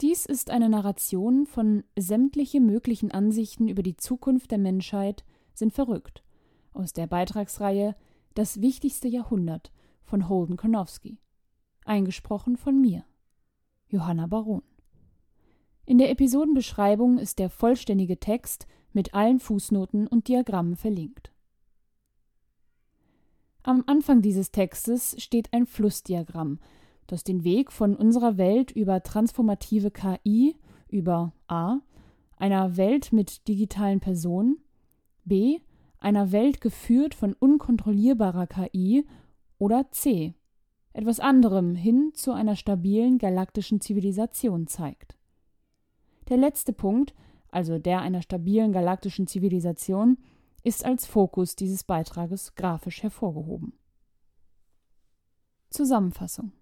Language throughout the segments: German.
Dies ist eine Narration von sämtliche möglichen Ansichten über die Zukunft der Menschheit sind verrückt aus der Beitragsreihe Das wichtigste Jahrhundert von Holden Konowski. Eingesprochen von mir, Johanna Baron. In der Episodenbeschreibung ist der vollständige Text mit allen Fußnoten und Diagrammen verlinkt. Am Anfang dieses Textes steht ein Flussdiagramm, das den Weg von unserer Welt über transformative KI über a. einer Welt mit digitalen Personen, b. einer Welt geführt von unkontrollierbarer KI oder c. etwas anderem hin zu einer stabilen galaktischen Zivilisation zeigt. Der letzte Punkt, also der einer stabilen galaktischen Zivilisation, ist als Fokus dieses Beitrages grafisch hervorgehoben. Zusammenfassung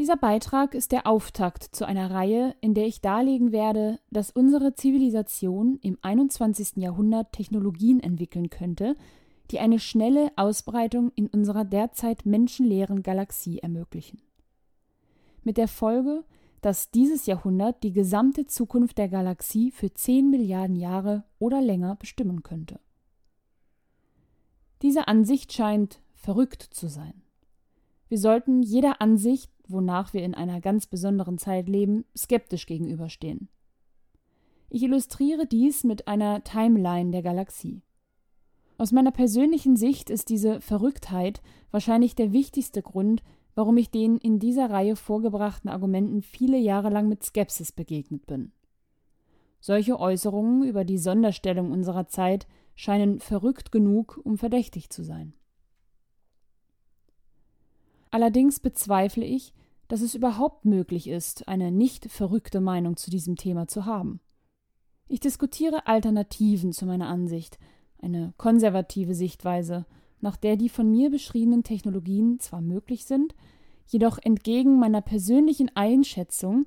dieser Beitrag ist der Auftakt zu einer Reihe, in der ich darlegen werde, dass unsere Zivilisation im 21. Jahrhundert Technologien entwickeln könnte, die eine schnelle Ausbreitung in unserer derzeit menschenleeren Galaxie ermöglichen. Mit der Folge, dass dieses Jahrhundert die gesamte Zukunft der Galaxie für 10 Milliarden Jahre oder länger bestimmen könnte. Diese Ansicht scheint verrückt zu sein. Wir sollten jeder Ansicht, wonach wir in einer ganz besonderen Zeit leben, skeptisch gegenüberstehen. Ich illustriere dies mit einer Timeline der Galaxie. Aus meiner persönlichen Sicht ist diese Verrücktheit wahrscheinlich der wichtigste Grund, warum ich den in dieser Reihe vorgebrachten Argumenten viele Jahre lang mit Skepsis begegnet bin. Solche Äußerungen über die Sonderstellung unserer Zeit scheinen verrückt genug, um verdächtig zu sein. Allerdings bezweifle ich, dass es überhaupt möglich ist, eine nicht verrückte Meinung zu diesem Thema zu haben. Ich diskutiere Alternativen zu meiner Ansicht, eine konservative Sichtweise, nach der die von mir beschriebenen Technologien zwar möglich sind, jedoch entgegen meiner persönlichen Einschätzung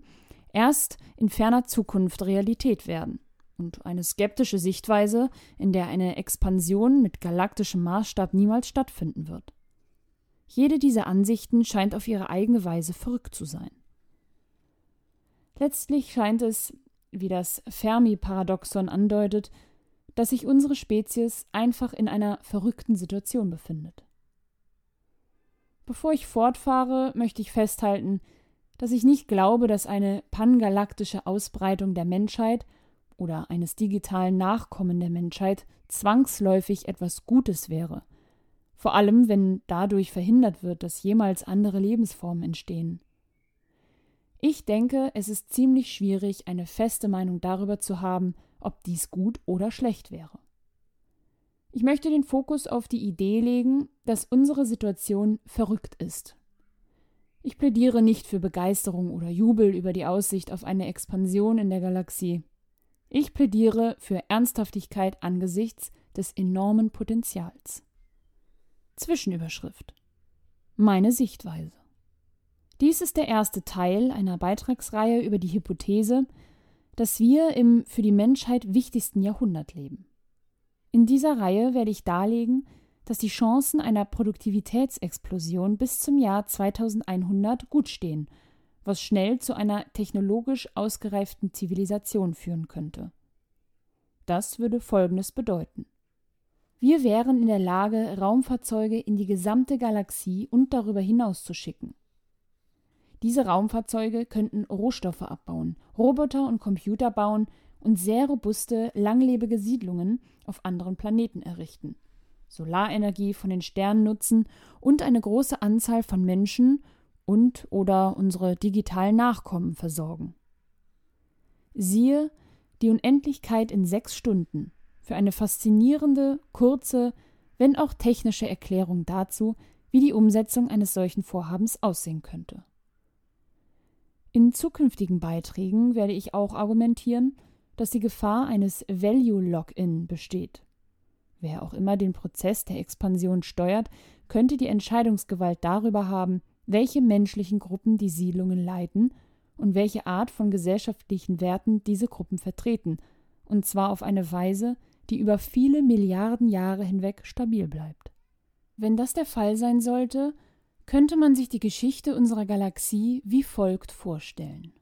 erst in ferner Zukunft Realität werden, und eine skeptische Sichtweise, in der eine Expansion mit galaktischem Maßstab niemals stattfinden wird. Jede dieser Ansichten scheint auf ihre eigene Weise verrückt zu sein. Letztlich scheint es, wie das Fermi-Paradoxon andeutet, dass sich unsere Spezies einfach in einer verrückten Situation befindet. Bevor ich fortfahre, möchte ich festhalten, dass ich nicht glaube, dass eine pangalaktische Ausbreitung der Menschheit oder eines digitalen Nachkommen der Menschheit zwangsläufig etwas Gutes wäre vor allem wenn dadurch verhindert wird, dass jemals andere Lebensformen entstehen. Ich denke, es ist ziemlich schwierig, eine feste Meinung darüber zu haben, ob dies gut oder schlecht wäre. Ich möchte den Fokus auf die Idee legen, dass unsere Situation verrückt ist. Ich plädiere nicht für Begeisterung oder Jubel über die Aussicht auf eine Expansion in der Galaxie. Ich plädiere für Ernsthaftigkeit angesichts des enormen Potenzials. Zwischenüberschrift Meine Sichtweise Dies ist der erste Teil einer Beitragsreihe über die Hypothese, dass wir im für die Menschheit wichtigsten Jahrhundert leben. In dieser Reihe werde ich darlegen, dass die Chancen einer Produktivitätsexplosion bis zum Jahr 2100 gut stehen, was schnell zu einer technologisch ausgereiften Zivilisation führen könnte. Das würde Folgendes bedeuten. Wir wären in der Lage, Raumfahrzeuge in die gesamte Galaxie und darüber hinaus zu schicken. Diese Raumfahrzeuge könnten Rohstoffe abbauen, Roboter und Computer bauen und sehr robuste, langlebige Siedlungen auf anderen Planeten errichten, Solarenergie von den Sternen nutzen und eine große Anzahl von Menschen und oder unsere digitalen Nachkommen versorgen. Siehe die Unendlichkeit in sechs Stunden für eine faszinierende, kurze, wenn auch technische Erklärung dazu, wie die Umsetzung eines solchen Vorhabens aussehen könnte. In zukünftigen Beiträgen werde ich auch argumentieren, dass die Gefahr eines Value Lock-in besteht. Wer auch immer den Prozess der Expansion steuert, könnte die Entscheidungsgewalt darüber haben, welche menschlichen Gruppen die Siedlungen leiten und welche Art von gesellschaftlichen Werten diese Gruppen vertreten, und zwar auf eine Weise, die über viele Milliarden Jahre hinweg stabil bleibt. Wenn das der Fall sein sollte, könnte man sich die Geschichte unserer Galaxie wie folgt vorstellen.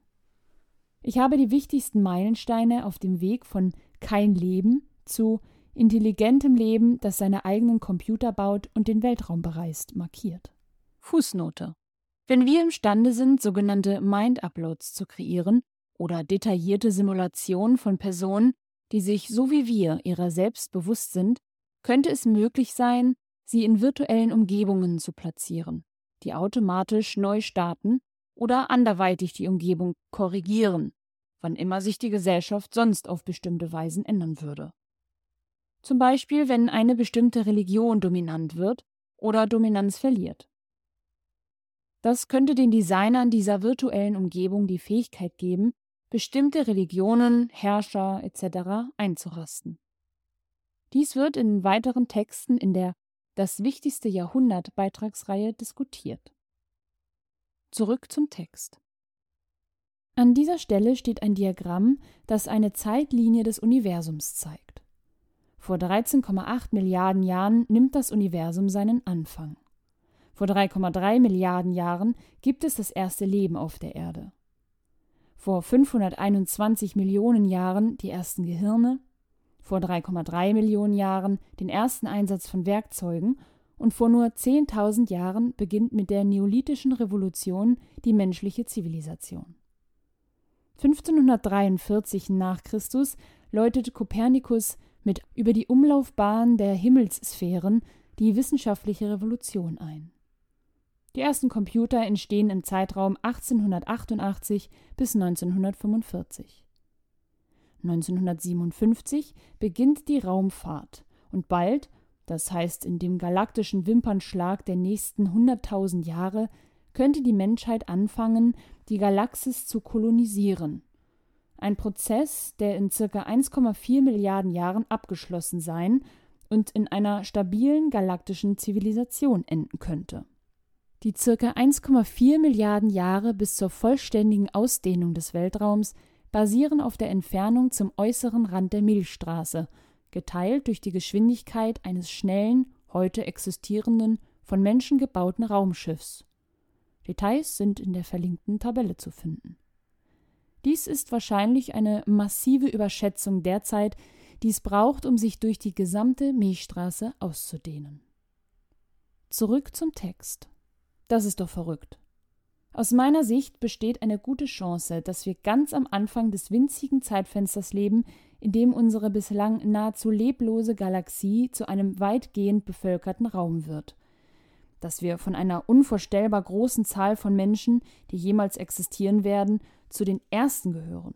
Ich habe die wichtigsten Meilensteine auf dem Weg von kein Leben zu intelligentem Leben, das seine eigenen Computer baut und den Weltraum bereist, markiert. Fußnote. Wenn wir imstande sind, sogenannte Mind-Uploads zu kreieren oder detaillierte Simulationen von Personen, die sich so wie wir ihrer selbst bewusst sind, könnte es möglich sein, sie in virtuellen Umgebungen zu platzieren, die automatisch neu starten oder anderweitig die Umgebung korrigieren, wann immer sich die Gesellschaft sonst auf bestimmte Weisen ändern würde. Zum Beispiel, wenn eine bestimmte Religion dominant wird oder Dominanz verliert. Das könnte den Designern dieser virtuellen Umgebung die Fähigkeit geben, bestimmte Religionen, Herrscher etc. einzurasten. Dies wird in weiteren Texten in der Das wichtigste Jahrhundert Beitragsreihe diskutiert. Zurück zum Text. An dieser Stelle steht ein Diagramm, das eine Zeitlinie des Universums zeigt. Vor 13,8 Milliarden Jahren nimmt das Universum seinen Anfang. Vor 3,3 Milliarden Jahren gibt es das erste Leben auf der Erde. Vor 521 Millionen Jahren die ersten Gehirne, vor 3,3 Millionen Jahren den ersten Einsatz von Werkzeugen und vor nur 10.000 Jahren beginnt mit der Neolithischen Revolution die menschliche Zivilisation. 1543 nach Christus läutet Kopernikus mit über die Umlaufbahn der Himmelssphären die wissenschaftliche Revolution ein. Die ersten Computer entstehen im Zeitraum 1888 bis 1945. 1957 beginnt die Raumfahrt und bald, das heißt in dem galaktischen Wimpernschlag der nächsten 100.000 Jahre, könnte die Menschheit anfangen, die Galaxis zu kolonisieren. Ein Prozess, der in circa 1,4 Milliarden Jahren abgeschlossen sein und in einer stabilen galaktischen Zivilisation enden könnte. Die circa 1,4 Milliarden Jahre bis zur vollständigen Ausdehnung des Weltraums basieren auf der Entfernung zum äußeren Rand der Milchstraße, geteilt durch die Geschwindigkeit eines schnellen, heute existierenden, von Menschen gebauten Raumschiffs. Details sind in der verlinkten Tabelle zu finden. Dies ist wahrscheinlich eine massive Überschätzung der Zeit, die es braucht, um sich durch die gesamte Milchstraße auszudehnen. Zurück zum Text. Das ist doch verrückt. Aus meiner Sicht besteht eine gute Chance, dass wir ganz am Anfang des winzigen Zeitfensters leben, in dem unsere bislang nahezu leblose Galaxie zu einem weitgehend bevölkerten Raum wird. Dass wir von einer unvorstellbar großen Zahl von Menschen, die jemals existieren werden, zu den ersten gehören.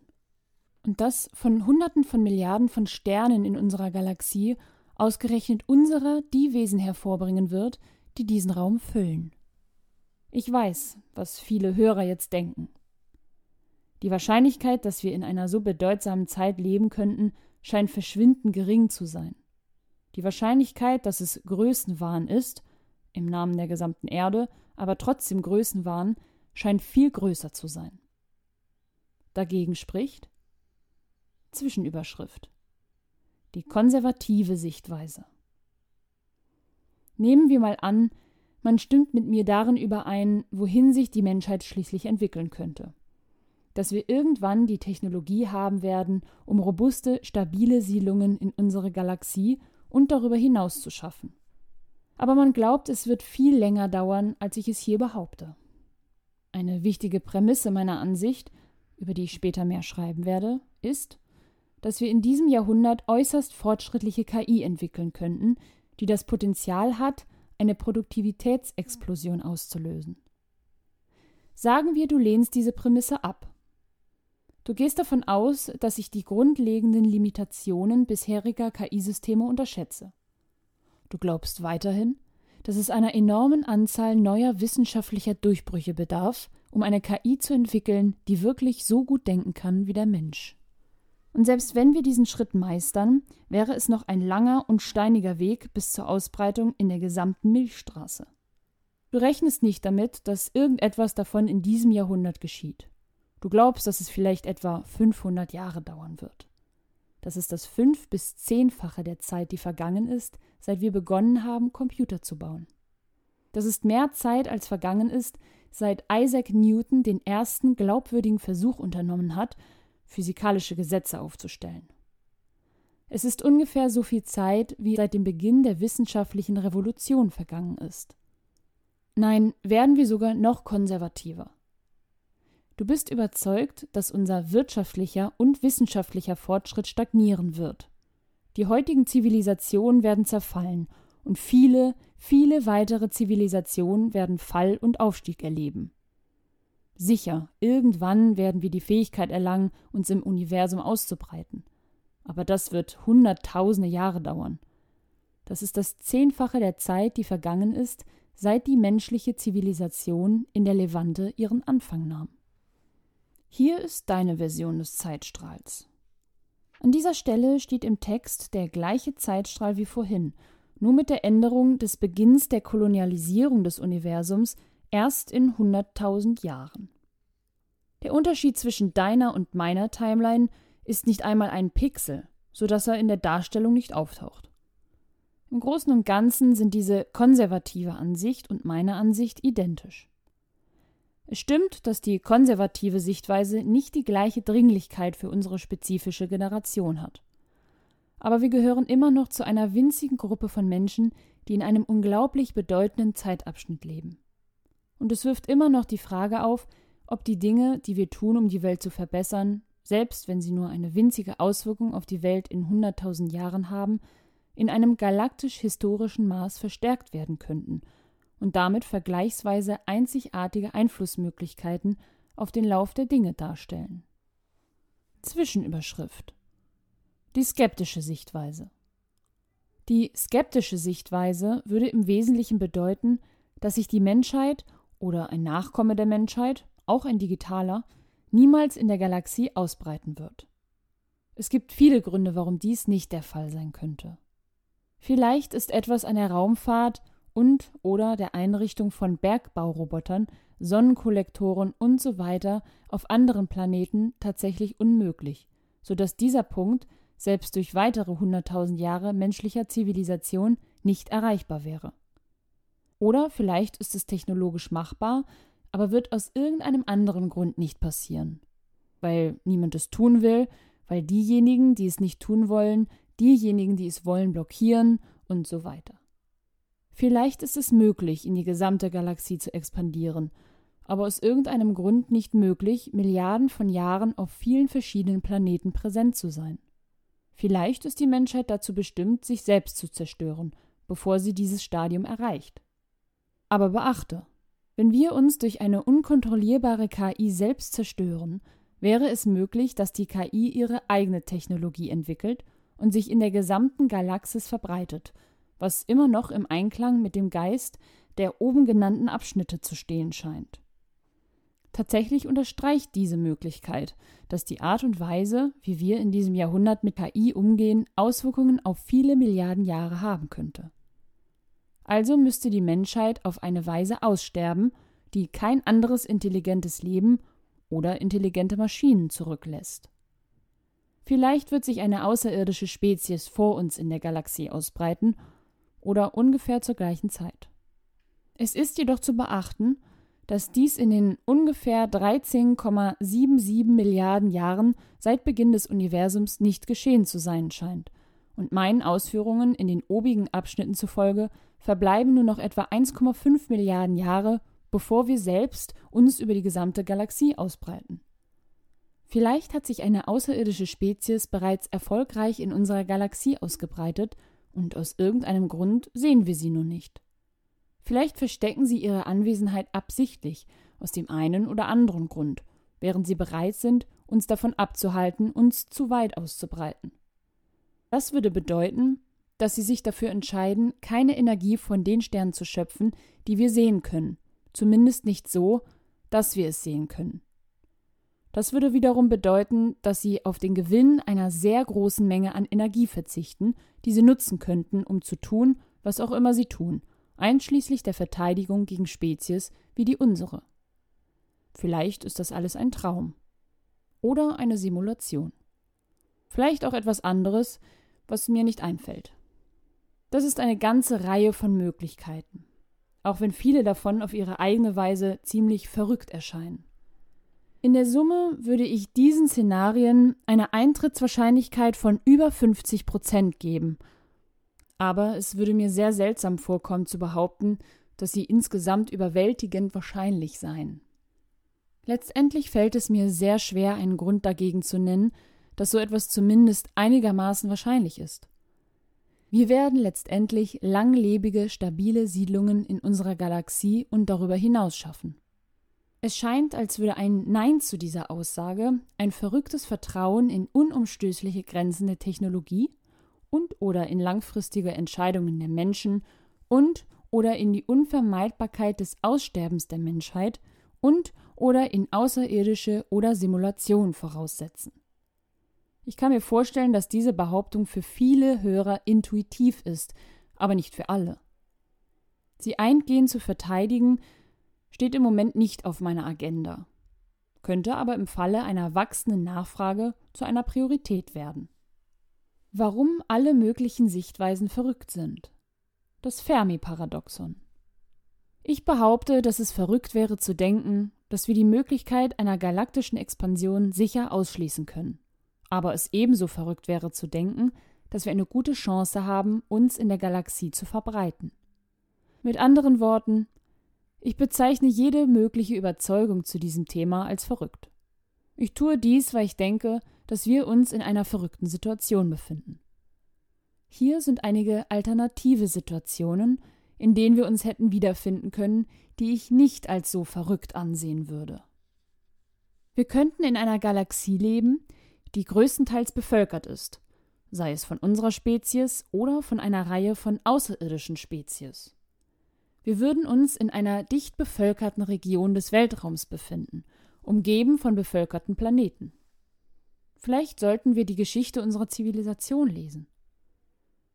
Und dass von Hunderten von Milliarden von Sternen in unserer Galaxie ausgerechnet unserer die Wesen hervorbringen wird, die diesen Raum füllen. Ich weiß, was viele Hörer jetzt denken. Die Wahrscheinlichkeit, dass wir in einer so bedeutsamen Zeit leben könnten, scheint verschwindend gering zu sein. Die Wahrscheinlichkeit, dass es Größenwahn ist, im Namen der gesamten Erde, aber trotzdem Größenwahn, scheint viel größer zu sein. Dagegen spricht Zwischenüberschrift Die konservative Sichtweise. Nehmen wir mal an, man stimmt mit mir darin überein, wohin sich die Menschheit schließlich entwickeln könnte. Dass wir irgendwann die Technologie haben werden, um robuste, stabile Siedlungen in unsere Galaxie und darüber hinaus zu schaffen. Aber man glaubt, es wird viel länger dauern, als ich es hier behaupte. Eine wichtige Prämisse meiner Ansicht, über die ich später mehr schreiben werde, ist, dass wir in diesem Jahrhundert äußerst fortschrittliche KI entwickeln könnten, die das Potenzial hat, eine Produktivitätsexplosion auszulösen. Sagen wir, du lehnst diese Prämisse ab. Du gehst davon aus, dass ich die grundlegenden Limitationen bisheriger KI-Systeme unterschätze. Du glaubst weiterhin, dass es einer enormen Anzahl neuer wissenschaftlicher Durchbrüche bedarf, um eine KI zu entwickeln, die wirklich so gut denken kann wie der Mensch. Und selbst wenn wir diesen Schritt meistern, wäre es noch ein langer und steiniger Weg bis zur Ausbreitung in der gesamten Milchstraße. Du rechnest nicht damit, dass irgendetwas davon in diesem Jahrhundert geschieht. Du glaubst, dass es vielleicht etwa 500 Jahre dauern wird. Das ist das fünf- bis zehnfache der Zeit, die vergangen ist, seit wir begonnen haben, Computer zu bauen. Das ist mehr Zeit, als vergangen ist, seit Isaac Newton den ersten glaubwürdigen Versuch unternommen hat, physikalische Gesetze aufzustellen. Es ist ungefähr so viel Zeit, wie seit dem Beginn der wissenschaftlichen Revolution vergangen ist. Nein, werden wir sogar noch konservativer. Du bist überzeugt, dass unser wirtschaftlicher und wissenschaftlicher Fortschritt stagnieren wird. Die heutigen Zivilisationen werden zerfallen und viele, viele weitere Zivilisationen werden Fall und Aufstieg erleben. Sicher, irgendwann werden wir die Fähigkeit erlangen, uns im Universum auszubreiten. Aber das wird hunderttausende Jahre dauern. Das ist das Zehnfache der Zeit, die vergangen ist, seit die menschliche Zivilisation in der Levante ihren Anfang nahm. Hier ist deine Version des Zeitstrahls. An dieser Stelle steht im Text der gleiche Zeitstrahl wie vorhin, nur mit der Änderung des Beginns der Kolonialisierung des Universums erst in 100.000 Jahren. Der Unterschied zwischen deiner und meiner Timeline ist nicht einmal ein Pixel, so dass er in der Darstellung nicht auftaucht. Im Großen und Ganzen sind diese konservative Ansicht und meine Ansicht identisch. Es stimmt, dass die konservative Sichtweise nicht die gleiche Dringlichkeit für unsere spezifische Generation hat. Aber wir gehören immer noch zu einer winzigen Gruppe von Menschen, die in einem unglaublich bedeutenden Zeitabschnitt leben. Und es wirft immer noch die Frage auf, ob die Dinge, die wir tun, um die Welt zu verbessern, selbst wenn sie nur eine winzige Auswirkung auf die Welt in hunderttausend Jahren haben, in einem galaktisch-historischen Maß verstärkt werden könnten und damit vergleichsweise einzigartige Einflussmöglichkeiten auf den Lauf der Dinge darstellen. Zwischenüberschrift Die skeptische Sichtweise Die skeptische Sichtweise würde im Wesentlichen bedeuten, dass sich die Menschheit oder ein Nachkomme der Menschheit, auch ein digitaler, niemals in der Galaxie ausbreiten wird. Es gibt viele Gründe, warum dies nicht der Fall sein könnte. Vielleicht ist etwas an der Raumfahrt und oder der Einrichtung von Bergbaurobotern, Sonnenkollektoren usw. So auf anderen Planeten tatsächlich unmöglich, so dass dieser Punkt selbst durch weitere hunderttausend Jahre menschlicher Zivilisation nicht erreichbar wäre. Oder vielleicht ist es technologisch machbar, aber wird aus irgendeinem anderen Grund nicht passieren. Weil niemand es tun will, weil diejenigen, die es nicht tun wollen, diejenigen, die es wollen, blockieren und so weiter. Vielleicht ist es möglich, in die gesamte Galaxie zu expandieren, aber aus irgendeinem Grund nicht möglich, Milliarden von Jahren auf vielen verschiedenen Planeten präsent zu sein. Vielleicht ist die Menschheit dazu bestimmt, sich selbst zu zerstören, bevor sie dieses Stadium erreicht. Aber beachte, wenn wir uns durch eine unkontrollierbare KI selbst zerstören, wäre es möglich, dass die KI ihre eigene Technologie entwickelt und sich in der gesamten Galaxis verbreitet, was immer noch im Einklang mit dem Geist der oben genannten Abschnitte zu stehen scheint. Tatsächlich unterstreicht diese Möglichkeit, dass die Art und Weise, wie wir in diesem Jahrhundert mit KI umgehen, Auswirkungen auf viele Milliarden Jahre haben könnte. Also müsste die Menschheit auf eine Weise aussterben, die kein anderes intelligentes Leben oder intelligente Maschinen zurücklässt. Vielleicht wird sich eine außerirdische Spezies vor uns in der Galaxie ausbreiten oder ungefähr zur gleichen Zeit. Es ist jedoch zu beachten, dass dies in den ungefähr 13,77 Milliarden Jahren seit Beginn des Universums nicht geschehen zu sein scheint und meinen Ausführungen in den obigen Abschnitten zufolge verbleiben nur noch etwa 1,5 Milliarden Jahre, bevor wir selbst uns über die gesamte Galaxie ausbreiten. Vielleicht hat sich eine außerirdische Spezies bereits erfolgreich in unserer Galaxie ausgebreitet und aus irgendeinem Grund sehen wir sie nun nicht. Vielleicht verstecken sie ihre Anwesenheit absichtlich, aus dem einen oder anderen Grund, während sie bereit sind, uns davon abzuhalten, uns zu weit auszubreiten. Das würde bedeuten, dass sie sich dafür entscheiden, keine Energie von den Sternen zu schöpfen, die wir sehen können, zumindest nicht so, dass wir es sehen können. Das würde wiederum bedeuten, dass sie auf den Gewinn einer sehr großen Menge an Energie verzichten, die sie nutzen könnten, um zu tun, was auch immer sie tun, einschließlich der Verteidigung gegen Spezies wie die unsere. Vielleicht ist das alles ein Traum. Oder eine Simulation. Vielleicht auch etwas anderes, was mir nicht einfällt. Das ist eine ganze Reihe von Möglichkeiten, auch wenn viele davon auf ihre eigene Weise ziemlich verrückt erscheinen. In der Summe würde ich diesen Szenarien eine Eintrittswahrscheinlichkeit von über 50 Prozent geben. Aber es würde mir sehr seltsam vorkommen zu behaupten, dass sie insgesamt überwältigend wahrscheinlich seien. Letztendlich fällt es mir sehr schwer, einen Grund dagegen zu nennen, dass so etwas zumindest einigermaßen wahrscheinlich ist. Wir werden letztendlich langlebige, stabile Siedlungen in unserer Galaxie und darüber hinaus schaffen. Es scheint, als würde ein Nein zu dieser Aussage ein verrücktes Vertrauen in unumstößliche Grenzen der Technologie und oder in langfristige Entscheidungen der Menschen und oder in die Unvermeidbarkeit des Aussterbens der Menschheit und oder in außerirdische oder Simulation voraussetzen. Ich kann mir vorstellen, dass diese Behauptung für viele Hörer intuitiv ist, aber nicht für alle. Sie eingehend zu verteidigen, steht im Moment nicht auf meiner Agenda, könnte aber im Falle einer wachsenden Nachfrage zu einer Priorität werden. Warum alle möglichen Sichtweisen verrückt sind. Das Fermi-Paradoxon. Ich behaupte, dass es verrückt wäre zu denken, dass wir die Möglichkeit einer galaktischen Expansion sicher ausschließen können. Aber es ebenso verrückt wäre zu denken, dass wir eine gute Chance haben, uns in der Galaxie zu verbreiten. Mit anderen Worten, ich bezeichne jede mögliche Überzeugung zu diesem Thema als verrückt. Ich tue dies, weil ich denke, dass wir uns in einer verrückten Situation befinden. Hier sind einige alternative Situationen, in denen wir uns hätten wiederfinden können, die ich nicht als so verrückt ansehen würde. Wir könnten in einer Galaxie leben, die größtenteils bevölkert ist, sei es von unserer Spezies oder von einer Reihe von außerirdischen Spezies. Wir würden uns in einer dicht bevölkerten Region des Weltraums befinden, umgeben von bevölkerten Planeten. Vielleicht sollten wir die Geschichte unserer Zivilisation lesen.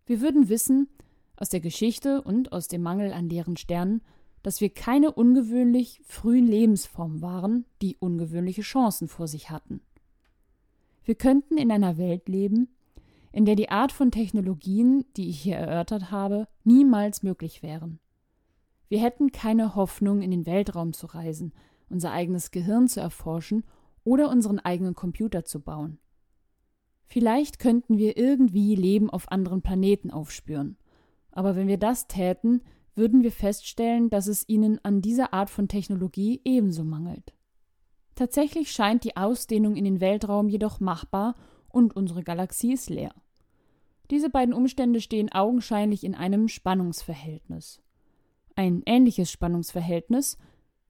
Wir würden wissen, aus der Geschichte und aus dem Mangel an leeren Sternen, dass wir keine ungewöhnlich frühen Lebensformen waren, die ungewöhnliche Chancen vor sich hatten. Wir könnten in einer Welt leben, in der die Art von Technologien, die ich hier erörtert habe, niemals möglich wären. Wir hätten keine Hoffnung, in den Weltraum zu reisen, unser eigenes Gehirn zu erforschen oder unseren eigenen Computer zu bauen. Vielleicht könnten wir irgendwie Leben auf anderen Planeten aufspüren. Aber wenn wir das täten, würden wir feststellen, dass es ihnen an dieser Art von Technologie ebenso mangelt. Tatsächlich scheint die Ausdehnung in den Weltraum jedoch machbar und unsere Galaxie ist leer. Diese beiden Umstände stehen augenscheinlich in einem Spannungsverhältnis. Ein ähnliches Spannungsverhältnis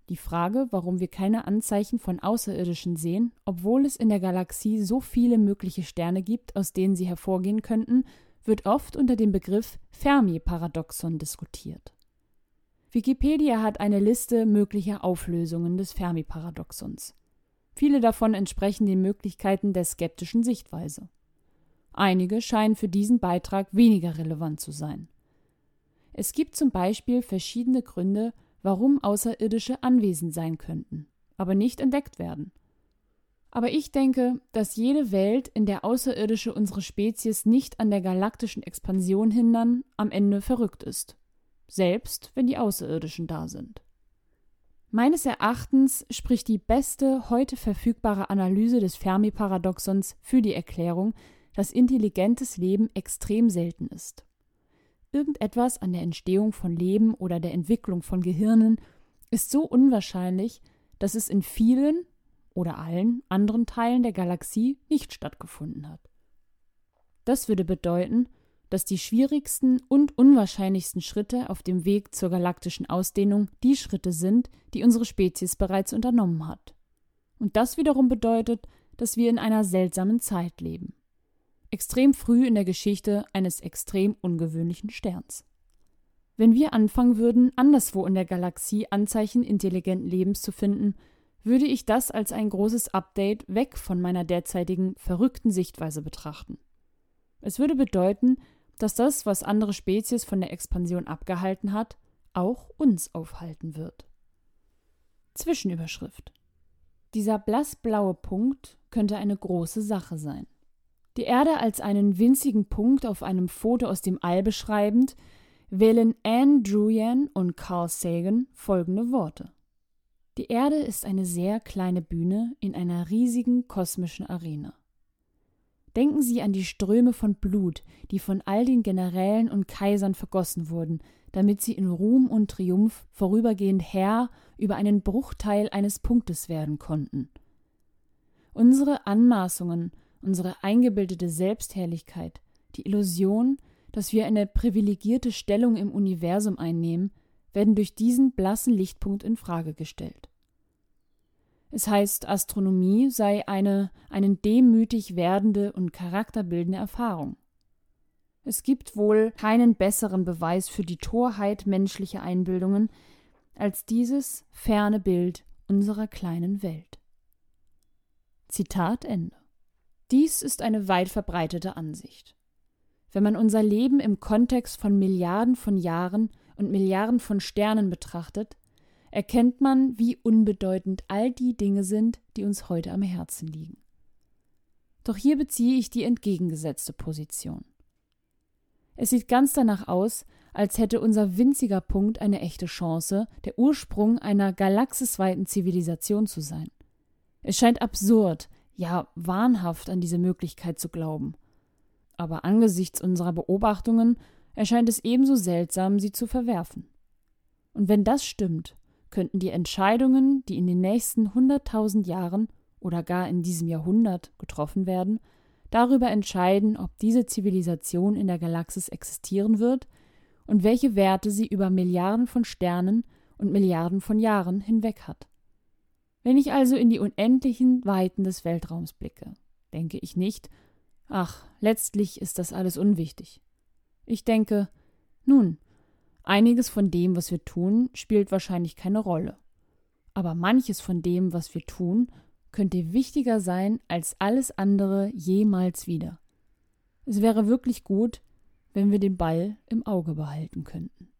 die Frage, warum wir keine Anzeichen von Außerirdischen sehen, obwohl es in der Galaxie so viele mögliche Sterne gibt, aus denen sie hervorgehen könnten, wird oft unter dem Begriff Fermi-Paradoxon diskutiert. Wikipedia hat eine Liste möglicher Auflösungen des Fermi-Paradoxons. Viele davon entsprechen den Möglichkeiten der skeptischen Sichtweise. Einige scheinen für diesen Beitrag weniger relevant zu sein. Es gibt zum Beispiel verschiedene Gründe, warum Außerirdische anwesend sein könnten, aber nicht entdeckt werden. Aber ich denke, dass jede Welt, in der Außerirdische unsere Spezies nicht an der galaktischen Expansion hindern, am Ende verrückt ist, selbst wenn die Außerirdischen da sind. Meines Erachtens spricht die beste heute verfügbare Analyse des Fermi-Paradoxons für die Erklärung, dass intelligentes Leben extrem selten ist. Irgendetwas an der Entstehung von Leben oder der Entwicklung von Gehirnen ist so unwahrscheinlich, dass es in vielen oder allen anderen Teilen der Galaxie nicht stattgefunden hat. Das würde bedeuten, dass die schwierigsten und unwahrscheinlichsten Schritte auf dem Weg zur galaktischen Ausdehnung die Schritte sind, die unsere Spezies bereits unternommen hat. Und das wiederum bedeutet, dass wir in einer seltsamen Zeit leben extrem früh in der Geschichte eines extrem ungewöhnlichen Sterns. Wenn wir anfangen würden, anderswo in der Galaxie Anzeichen intelligenten Lebens zu finden, würde ich das als ein großes Update weg von meiner derzeitigen verrückten Sichtweise betrachten. Es würde bedeuten, dass das, was andere Spezies von der Expansion abgehalten hat, auch uns aufhalten wird. Zwischenüberschrift Dieser blassblaue Punkt könnte eine große Sache sein. Die Erde als einen winzigen Punkt auf einem Foto aus dem All beschreibend, wählen Anne Druyan und Carl Sagan folgende Worte. Die Erde ist eine sehr kleine Bühne in einer riesigen kosmischen Arena. Denken Sie an die Ströme von Blut, die von all den Generälen und Kaisern vergossen wurden, damit sie in Ruhm und Triumph vorübergehend Herr über einen Bruchteil eines Punktes werden konnten. Unsere Anmaßungen, unsere eingebildete Selbstherrlichkeit, die Illusion, dass wir eine privilegierte Stellung im Universum einnehmen, werden durch diesen blassen Lichtpunkt in Frage gestellt. Es heißt, Astronomie sei eine einen demütig werdende und charakterbildende Erfahrung. Es gibt wohl keinen besseren Beweis für die Torheit menschlicher Einbildungen als dieses ferne Bild unserer kleinen Welt. Zitat Ende. Dies ist eine weit verbreitete Ansicht. Wenn man unser Leben im Kontext von Milliarden von Jahren und Milliarden von Sternen betrachtet, erkennt man, wie unbedeutend all die Dinge sind, die uns heute am Herzen liegen. Doch hier beziehe ich die entgegengesetzte Position. Es sieht ganz danach aus, als hätte unser winziger Punkt eine echte Chance, der Ursprung einer galaxisweiten Zivilisation zu sein. Es scheint absurd, ja wahnhaft an diese Möglichkeit zu glauben. Aber angesichts unserer Beobachtungen erscheint es ebenso seltsam, sie zu verwerfen. Und wenn das stimmt, könnten die Entscheidungen, die in den nächsten hunderttausend Jahren oder gar in diesem Jahrhundert getroffen werden, darüber entscheiden, ob diese Zivilisation in der Galaxis existieren wird und welche Werte sie über Milliarden von Sternen und Milliarden von Jahren hinweg hat. Wenn ich also in die unendlichen Weiten des Weltraums blicke, denke ich nicht, ach, letztlich ist das alles unwichtig. Ich denke, nun, einiges von dem, was wir tun, spielt wahrscheinlich keine Rolle. Aber manches von dem, was wir tun, könnte wichtiger sein als alles andere jemals wieder. Es wäre wirklich gut, wenn wir den Ball im Auge behalten könnten.